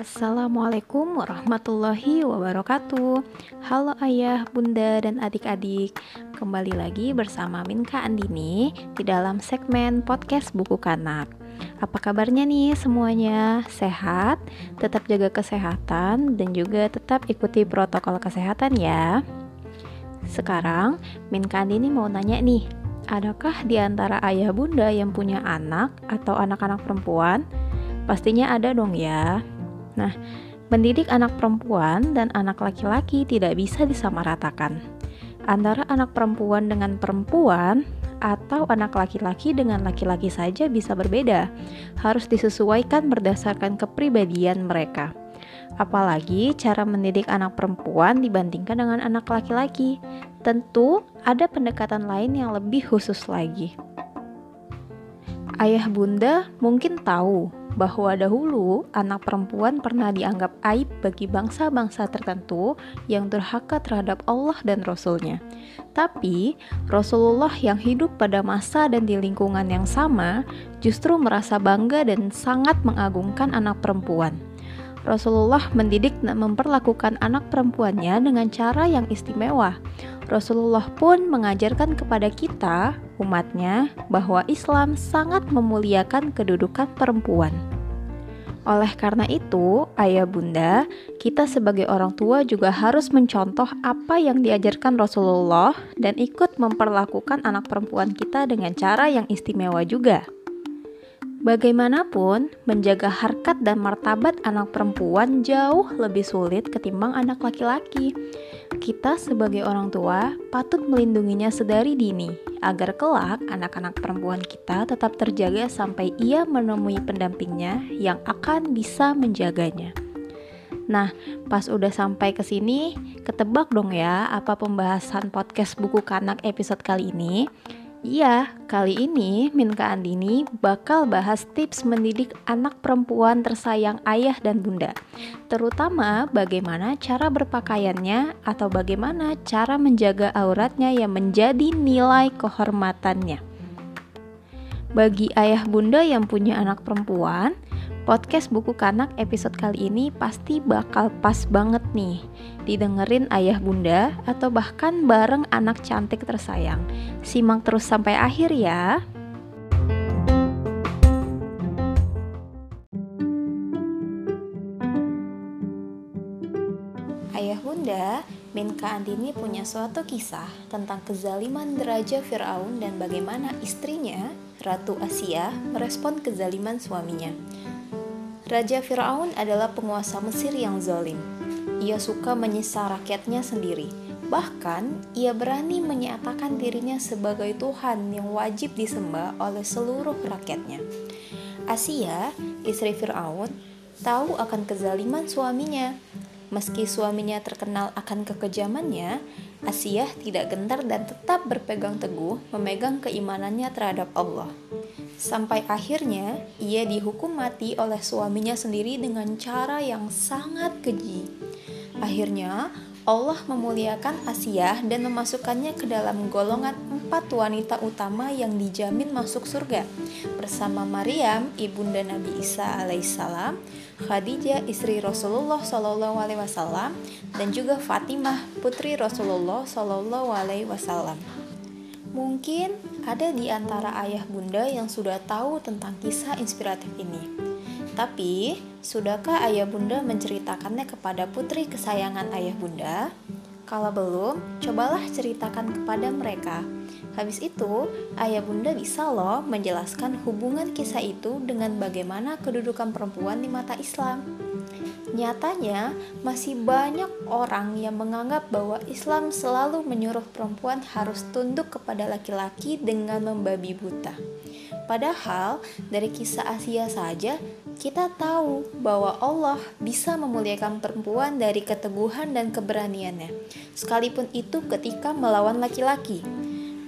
Assalamualaikum warahmatullahi wabarakatuh Halo ayah, bunda, dan adik-adik Kembali lagi bersama Minka Andini Di dalam segmen podcast buku kanak Apa kabarnya nih semuanya? Sehat? Tetap jaga kesehatan Dan juga tetap ikuti protokol kesehatan ya Sekarang Minka Andini mau nanya nih Adakah di antara ayah bunda yang punya anak atau anak-anak perempuan? Pastinya ada dong ya Nah, mendidik anak perempuan dan anak laki-laki tidak bisa disamaratakan. Antara anak perempuan dengan perempuan atau anak laki-laki dengan laki-laki saja bisa berbeda. Harus disesuaikan berdasarkan kepribadian mereka. Apalagi cara mendidik anak perempuan dibandingkan dengan anak laki-laki. Tentu ada pendekatan lain yang lebih khusus lagi. Ayah bunda mungkin tahu bahwa dahulu anak perempuan pernah dianggap aib bagi bangsa-bangsa tertentu yang durhaka terhadap Allah dan Rasulnya. Tapi, Rasulullah yang hidup pada masa dan di lingkungan yang sama justru merasa bangga dan sangat mengagungkan anak perempuan. Rasulullah mendidik dan memperlakukan anak perempuannya dengan cara yang istimewa. Rasulullah pun mengajarkan kepada kita, umatnya, bahwa Islam sangat memuliakan kedudukan perempuan. Oleh karena itu, ayah bunda, kita sebagai orang tua juga harus mencontoh apa yang diajarkan Rasulullah dan ikut memperlakukan anak perempuan kita dengan cara yang istimewa juga. Bagaimanapun, menjaga harkat dan martabat anak perempuan jauh lebih sulit ketimbang anak laki-laki. Kita sebagai orang tua patut melindunginya sedari dini agar kelak anak-anak perempuan kita tetap terjaga sampai ia menemui pendampingnya yang akan bisa menjaganya. Nah, pas udah sampai ke sini, ketebak dong ya apa pembahasan podcast buku kanak episode kali ini. Iya, kali ini Minka Andini bakal bahas tips mendidik anak perempuan tersayang ayah dan bunda. Terutama bagaimana cara berpakaiannya atau bagaimana cara menjaga auratnya yang menjadi nilai kehormatannya. Bagi ayah bunda yang punya anak perempuan, Podcast Buku Kanak episode kali ini pasti bakal pas banget nih. Didengerin ayah bunda atau bahkan bareng anak cantik tersayang. Simak terus sampai akhir ya. Ayah bunda, Minka Andini punya suatu kisah tentang kezaliman deraja Fir'aun dan bagaimana istrinya, Ratu Asia, merespon kezaliman suaminya. Raja Firaun adalah penguasa Mesir yang zalim. Ia suka menyiksa rakyatnya sendiri. Bahkan, ia berani menyatakan dirinya sebagai Tuhan yang wajib disembah oleh seluruh rakyatnya. Asia, istri Firaun, tahu akan kezaliman suaminya. Meski suaminya terkenal akan kekejamannya, Asia tidak gentar dan tetap berpegang teguh memegang keimanannya terhadap Allah. Sampai akhirnya ia dihukum mati oleh suaminya sendiri dengan cara yang sangat keji. Akhirnya Allah memuliakan Asia dan memasukkannya ke dalam golongan empat wanita utama yang dijamin masuk surga bersama Maryam ibunda Nabi Isa alaihissalam, Khadijah istri Rasulullah Shallallahu alaihi wasallam dan juga Fatimah putri Rasulullah Shallallahu alaihi wasallam. Mungkin ada di antara ayah bunda yang sudah tahu tentang kisah inspiratif ini. Tapi, sudahkah ayah bunda menceritakannya kepada putri kesayangan ayah bunda? Kalau belum, cobalah ceritakan kepada mereka. Habis itu, ayah bunda bisa loh menjelaskan hubungan kisah itu dengan bagaimana kedudukan perempuan di mata Islam. Nyatanya, masih banyak orang yang menganggap bahwa Islam selalu menyuruh perempuan harus tunduk kepada laki-laki dengan membabi buta. Padahal, dari kisah Asia saja, kita tahu bahwa Allah bisa memuliakan perempuan dari keteguhan dan keberaniannya, sekalipun itu ketika melawan laki-laki.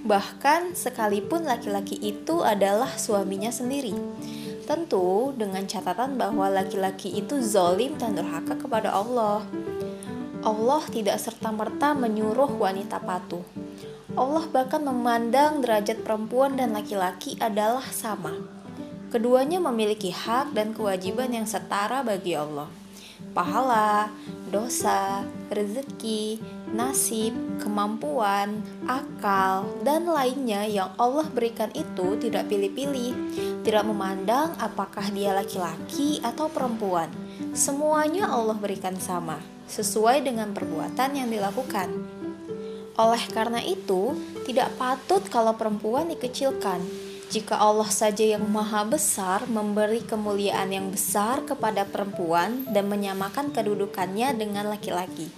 Bahkan, sekalipun laki-laki itu adalah suaminya sendiri. Tentu dengan catatan bahwa laki-laki itu zolim dan durhaka kepada Allah. Allah tidak serta-merta menyuruh wanita patuh. Allah bahkan memandang derajat perempuan dan laki-laki adalah sama. Keduanya memiliki hak dan kewajiban yang setara bagi Allah. Pahala, dosa, rezeki, nasib, kemampuan, akal, dan lainnya yang Allah berikan itu tidak pilih-pilih, tidak memandang apakah dia laki-laki atau perempuan. Semuanya Allah berikan sama, sesuai dengan perbuatan yang dilakukan. Oleh karena itu, tidak patut kalau perempuan dikecilkan. Jika Allah saja yang maha besar memberi kemuliaan yang besar kepada perempuan dan menyamakan kedudukannya dengan laki-laki.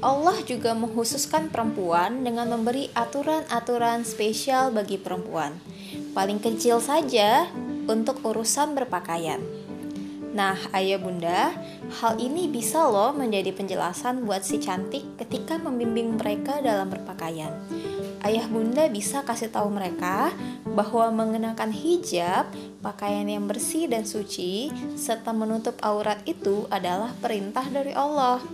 Allah juga menghususkan perempuan dengan memberi aturan-aturan spesial bagi perempuan. Paling kecil saja untuk urusan berpakaian. Nah, ayah bunda, hal ini bisa loh menjadi penjelasan buat si cantik ketika membimbing mereka dalam berpakaian. Ayah bunda bisa kasih tahu mereka bahwa mengenakan hijab, pakaian yang bersih dan suci, serta menutup aurat itu adalah perintah dari Allah.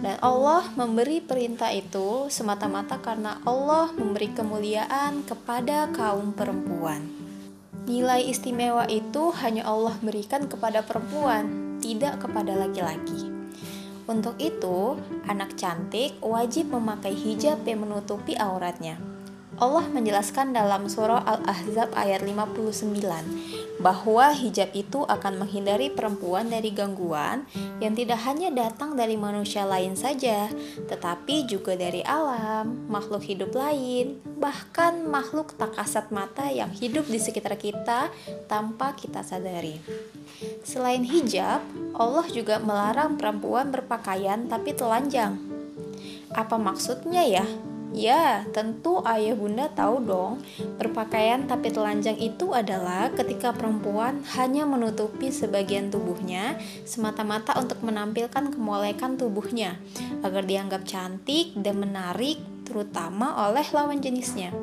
Dan Allah memberi perintah itu semata-mata karena Allah memberi kemuliaan kepada kaum perempuan. Nilai istimewa itu hanya Allah berikan kepada perempuan, tidak kepada laki-laki. Untuk itu, anak cantik wajib memakai hijab yang menutupi auratnya. Allah menjelaskan dalam surah Al-Ahzab ayat 59 bahwa hijab itu akan menghindari perempuan dari gangguan yang tidak hanya datang dari manusia lain saja, tetapi juga dari alam, makhluk hidup lain, bahkan makhluk tak kasat mata yang hidup di sekitar kita tanpa kita sadari. Selain hijab, Allah juga melarang perempuan berpakaian tapi telanjang. Apa maksudnya ya? Ya, tentu ayah bunda tahu dong, berpakaian tapi telanjang itu adalah ketika perempuan hanya menutupi sebagian tubuhnya semata-mata untuk menampilkan kemolekan tubuhnya agar dianggap cantik dan menarik terutama oleh lawan jenisnya.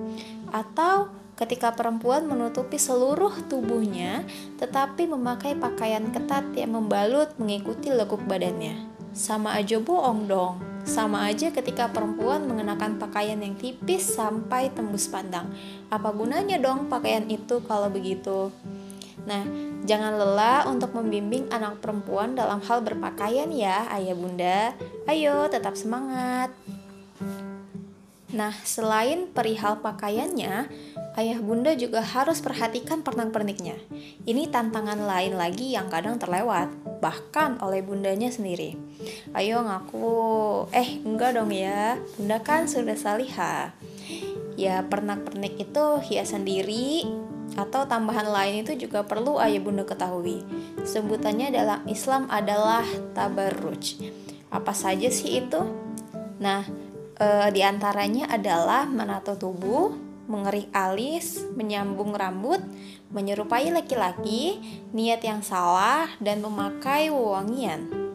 Atau ketika perempuan menutupi seluruh tubuhnya tetapi memakai pakaian ketat yang membalut mengikuti lekuk badannya. Sama aja bohong dong. Sama aja ketika perempuan mengenakan pakaian yang tipis sampai tembus pandang. Apa gunanya dong pakaian itu kalau begitu? Nah, jangan lelah untuk membimbing anak perempuan dalam hal berpakaian ya, ayah bunda. Ayo, tetap semangat. Nah, selain perihal pakaiannya, ayah bunda juga harus perhatikan pernak-perniknya. Ini tantangan lain lagi yang kadang terlewat, bahkan oleh bundanya sendiri. Ayo ngaku, eh enggak dong ya, bunda kan sudah salihah. Ya pernak-pernik itu hiasan diri atau tambahan lain itu juga perlu ayah bunda ketahui. Sebutannya dalam Islam adalah tabarruj. Apa saja sih itu? Nah, e, di antaranya adalah menato tubuh, mengerik alis, menyambung rambut, menyerupai laki-laki, niat yang salah, dan memakai wewangian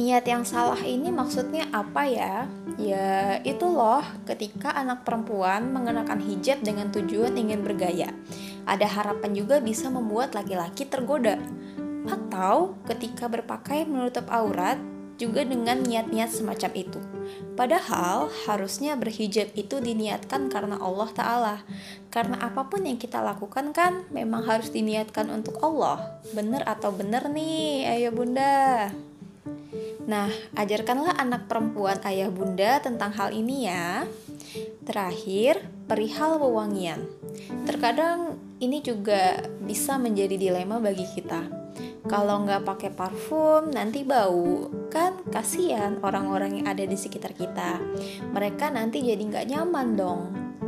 niat yang salah ini maksudnya apa ya? Ya, itu loh ketika anak perempuan mengenakan hijab dengan tujuan ingin bergaya. Ada harapan juga bisa membuat laki-laki tergoda. Atau ketika berpakaian menutup aurat juga dengan niat-niat semacam itu. Padahal harusnya berhijab itu diniatkan karena Allah Ta'ala Karena apa pun yang kita lakukan kan memang harus diniatkan untuk Allah Bener atau bener nih ayo bunda Nah, ajarkanlah anak perempuan ayah bunda tentang hal ini ya. Terakhir, perihal wewangian. Terkadang ini juga bisa menjadi dilema bagi kita. Kalau nggak pakai parfum, nanti bau. Kan kasihan orang-orang yang ada di sekitar kita. Mereka nanti jadi nggak nyaman dong.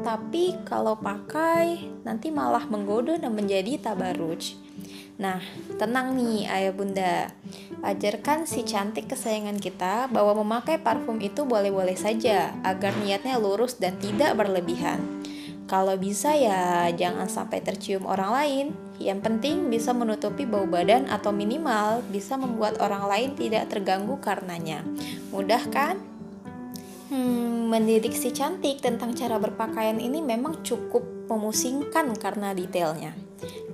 Tapi kalau pakai, nanti malah menggoda dan menjadi tabaruj. Nah, tenang nih ayah bunda. Ajarkan si cantik kesayangan kita bahwa memakai parfum itu boleh-boleh saja agar niatnya lurus dan tidak berlebihan. Kalau bisa ya jangan sampai tercium orang lain. Yang penting bisa menutupi bau badan atau minimal bisa membuat orang lain tidak terganggu karenanya. Mudah kan? Hmm, mendidik si cantik tentang cara berpakaian ini memang cukup memusingkan karena detailnya.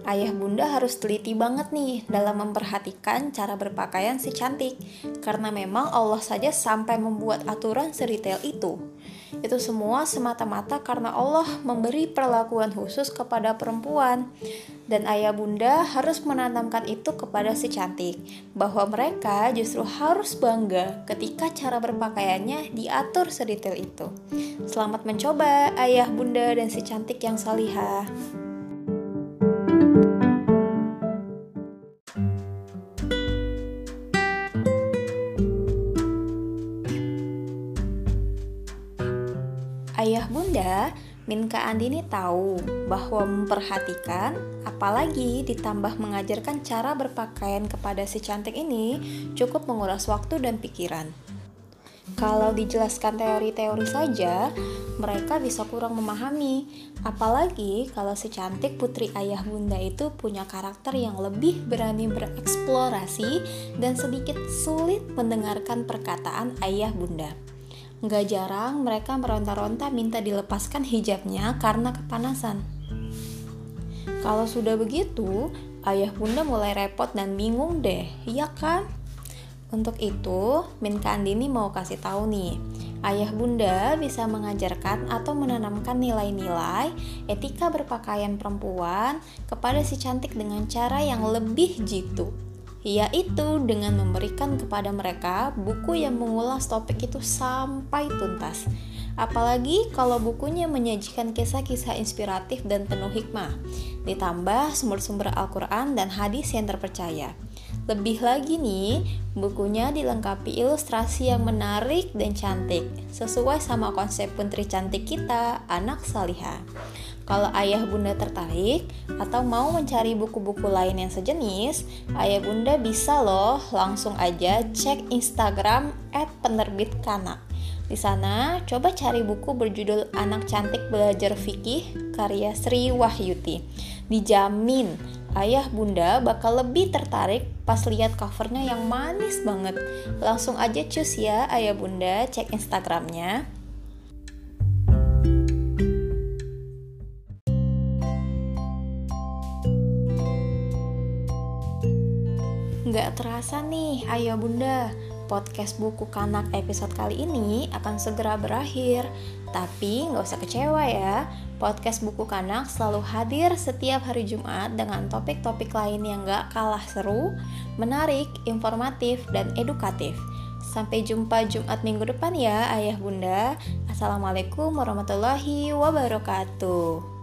Ayah bunda harus teliti banget nih dalam memperhatikan cara berpakaian si cantik. Karena memang Allah saja sampai membuat aturan seretail itu. Itu semua semata-mata karena Allah memberi perlakuan khusus kepada perempuan. Dan ayah bunda harus menanamkan itu kepada si cantik. Bahwa mereka justru harus bangga ketika cara berpakaiannya diatur sedetail itu. Selamat mencoba ayah bunda dan si cantik yang salihah Ayah bunda, Minka Andini tahu bahwa memperhatikan, apalagi ditambah mengajarkan cara berpakaian kepada si cantik ini cukup menguras waktu dan pikiran. Kalau dijelaskan teori-teori saja, mereka bisa kurang memahami. Apalagi kalau si cantik putri ayah bunda itu punya karakter yang lebih berani bereksplorasi dan sedikit sulit mendengarkan perkataan ayah bunda. Gak jarang mereka meronta-ronta minta dilepaskan hijabnya karena kepanasan. Kalau sudah begitu, ayah bunda mulai repot dan bingung deh, iya kan? Untuk itu, Min Kandini mau kasih tahu nih, ayah bunda bisa mengajarkan atau menanamkan nilai-nilai etika berpakaian perempuan kepada si cantik dengan cara yang lebih jitu yaitu dengan memberikan kepada mereka buku yang mengulas topik itu sampai tuntas. Apalagi kalau bukunya menyajikan kisah-kisah inspiratif dan penuh hikmah, ditambah sumber-sumber Al-Quran dan hadis yang terpercaya. Lebih lagi nih, bukunya dilengkapi ilustrasi yang menarik dan cantik, sesuai sama konsep putri cantik kita, anak salihah. Kalau ayah bunda tertarik atau mau mencari buku-buku lain yang sejenis, ayah bunda bisa loh langsung aja cek Instagram penerbit kanak. Di sana, coba cari buku berjudul Anak Cantik Belajar Fikih karya Sri Wahyuti. Dijamin, ayah bunda bakal lebih tertarik pas lihat covernya yang manis banget. Langsung aja cus ya ayah bunda cek Instagramnya. Nggak terasa nih, ayo bunda, podcast buku kanak episode kali ini akan segera berakhir. Tapi nggak usah kecewa ya, podcast buku kanak selalu hadir setiap hari Jumat dengan topik-topik lain yang nggak kalah seru, menarik, informatif, dan edukatif. Sampai jumpa Jumat minggu depan ya ayah bunda. Assalamualaikum warahmatullahi wabarakatuh.